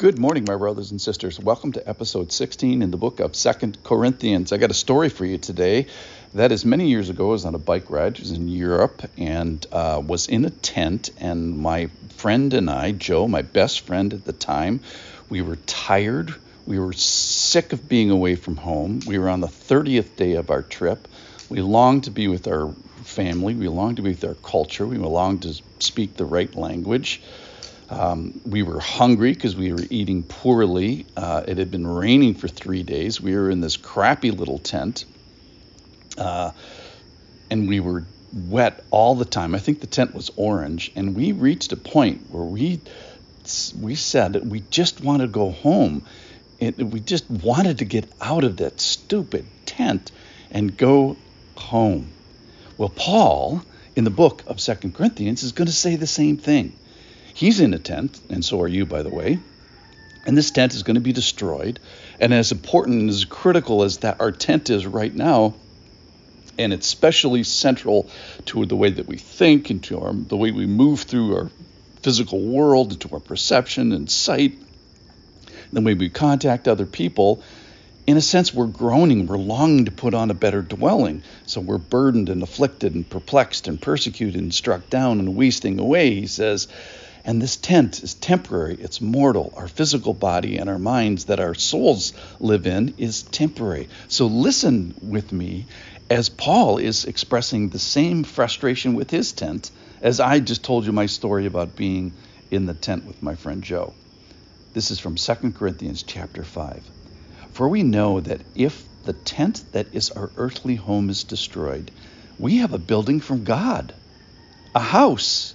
Good morning, my brothers and sisters. Welcome to episode 16 in the book of Second Corinthians. I got a story for you today. That is many years ago. I was on a bike ride. I was in Europe and uh, was in a tent. And my friend and I, Joe, my best friend at the time, we were tired. We were sick of being away from home. We were on the 30th day of our trip. We longed to be with our family. We longed to be with our culture. We longed to speak the right language. Um, we were hungry because we were eating poorly. Uh, it had been raining for three days. We were in this crappy little tent, uh, and we were wet all the time. I think the tent was orange, and we reached a point where we we said that we just wanted to go home. It, we just wanted to get out of that stupid tent and go home. Well, Paul in the book of Second Corinthians is going to say the same thing. He's in a tent, and so are you, by the way. And this tent is going to be destroyed. And as important and as critical as that our tent is right now, and it's especially central to the way that we think and to our, the way we move through our physical world, to our perception and sight, the way we contact other people, in a sense, we're groaning, we're longing to put on a better dwelling. So we're burdened and afflicted and perplexed and persecuted and struck down and wasting away, he says. And this tent is temporary, it's mortal. Our physical body and our minds that our souls live in is temporary. So listen with me as Paul is expressing the same frustration with his tent as I just told you my story about being in the tent with my friend Joe. This is from 2 Corinthians chapter 5. For we know that if the tent that is our earthly home is destroyed, we have a building from God, a house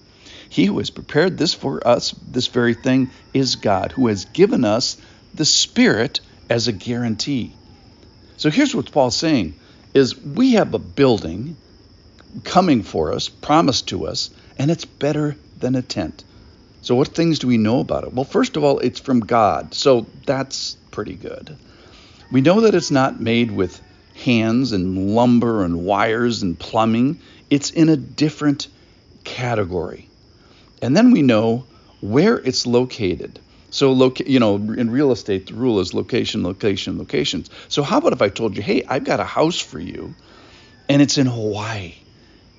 He who has prepared this for us, this very thing, is God, who has given us the Spirit as a guarantee. So here's what Paul's saying is we have a building coming for us, promised to us, and it's better than a tent. So what things do we know about it? Well, first of all, it's from God. So that's pretty good. We know that it's not made with hands and lumber and wires and plumbing. It's in a different category. And then we know where it's located. So, loca- you know, in real estate, the rule is location, location, locations. So, how about if I told you, hey, I've got a house for you, and it's in Hawaii.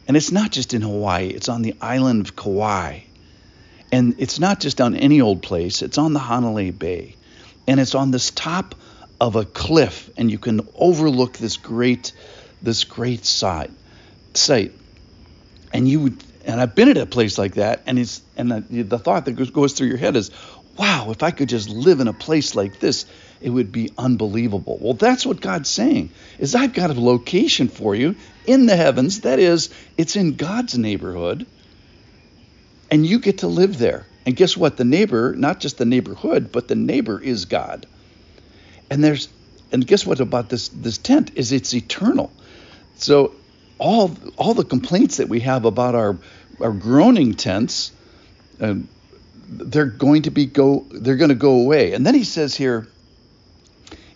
And it's not just in Hawaii, it's on the island of Kauai. And it's not just on any old place, it's on the Hanalei Bay. And it's on this top of a cliff, and you can overlook this great, this great site. site. And you would and I've been at a place like that, and it's and the, the thought that goes, goes through your head is, wow, if I could just live in a place like this, it would be unbelievable. Well, that's what God's saying. Is I've got a location for you in the heavens. That is, it's in God's neighborhood, and you get to live there. And guess what? The neighbor, not just the neighborhood, but the neighbor is God. And there's and guess what about this this tent is it's eternal. So all all the complaints that we have about our our groaning tents, uh, they're going to be go they're going to go away. And then he says here,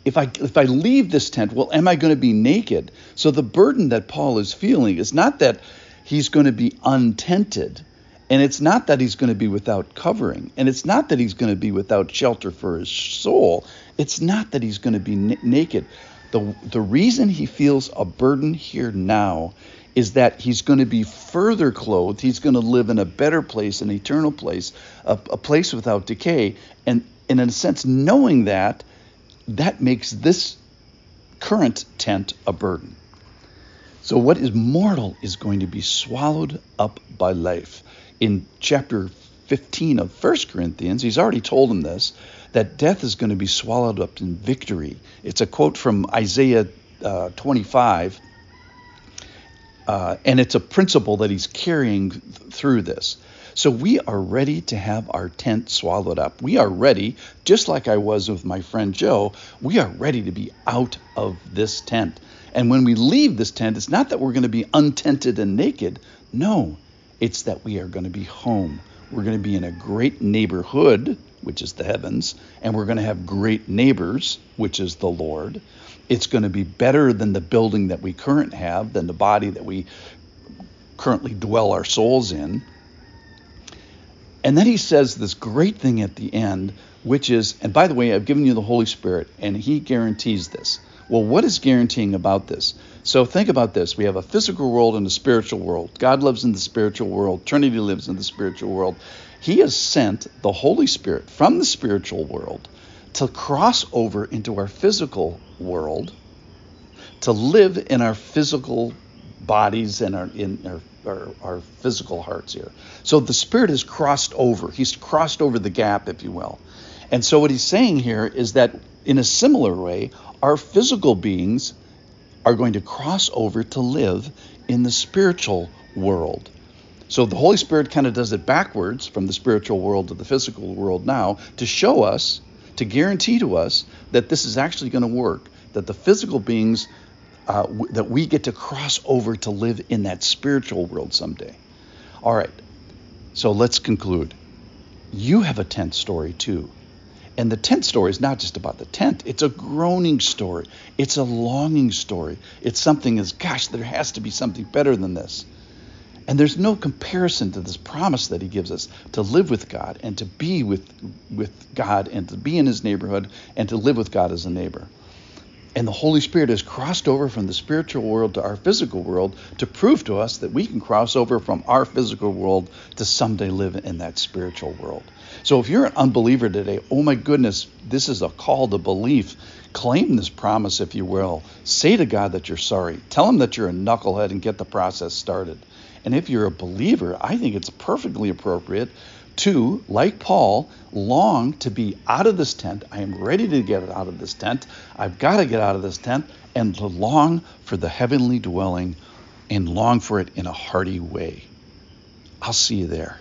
if I if I leave this tent, well, am I going to be naked? So the burden that Paul is feeling is not that he's going to be untented, and it's not that he's going to be without covering, and it's not that he's going to be without shelter for his soul. It's not that he's going to be n- naked. The, the reason he feels a burden here now is that he's going to be further clothed. He's going to live in a better place, an eternal place, a, a place without decay. And, and in a sense, knowing that, that makes this current tent a burden. So, what is mortal is going to be swallowed up by life. In chapter 15 of 1 Corinthians, he's already told him this that death is going to be swallowed up in victory. It's a quote from Isaiah uh, 25, uh, and it's a principle that he's carrying th- through this. So we are ready to have our tent swallowed up. We are ready, just like I was with my friend Joe, we are ready to be out of this tent. And when we leave this tent, it's not that we're going to be untented and naked. No, it's that we are going to be home. We're going to be in a great neighborhood, which is the heavens, and we're going to have great neighbors, which is the Lord. It's going to be better than the building that we currently have, than the body that we currently dwell our souls in. And then he says this great thing at the end, which is, and by the way, I've given you the Holy Spirit, and he guarantees this. Well, what is guaranteeing about this? So think about this. We have a physical world and a spiritual world. God lives in the spiritual world, Trinity lives in the spiritual world. He has sent the Holy Spirit from the spiritual world to cross over into our physical world, to live in our physical bodies and our, in our, our, our physical hearts here. So the Spirit has crossed over. He's crossed over the gap, if you will. And so what he's saying here is that in a similar way, our physical beings are going to cross over to live in the spiritual world. So the Holy Spirit kind of does it backwards from the spiritual world to the physical world now to show us, to guarantee to us that this is actually going to work, that the physical beings, uh, w- that we get to cross over to live in that spiritual world someday. All right, so let's conclude. You have a tent story too. And the tent story is not just about the tent, it's a groaning story. It's a longing story. It's something as, gosh, there has to be something better than this. And there's no comparison to this promise that he gives us to live with God and to be with, with God and to be in his neighborhood and to live with God as a neighbor. And the Holy Spirit has crossed over from the spiritual world to our physical world to prove to us that we can cross over from our physical world to someday live in that spiritual world. So if you're an unbeliever today, oh my goodness, this is a call to belief. Claim this promise, if you will. Say to God that you're sorry. Tell him that you're a knucklehead and get the process started. And if you're a believer, I think it's perfectly appropriate to, like Paul, long to be out of this tent. I am ready to get out of this tent. I've got to get out of this tent and to long for the heavenly dwelling and long for it in a hearty way. I'll see you there.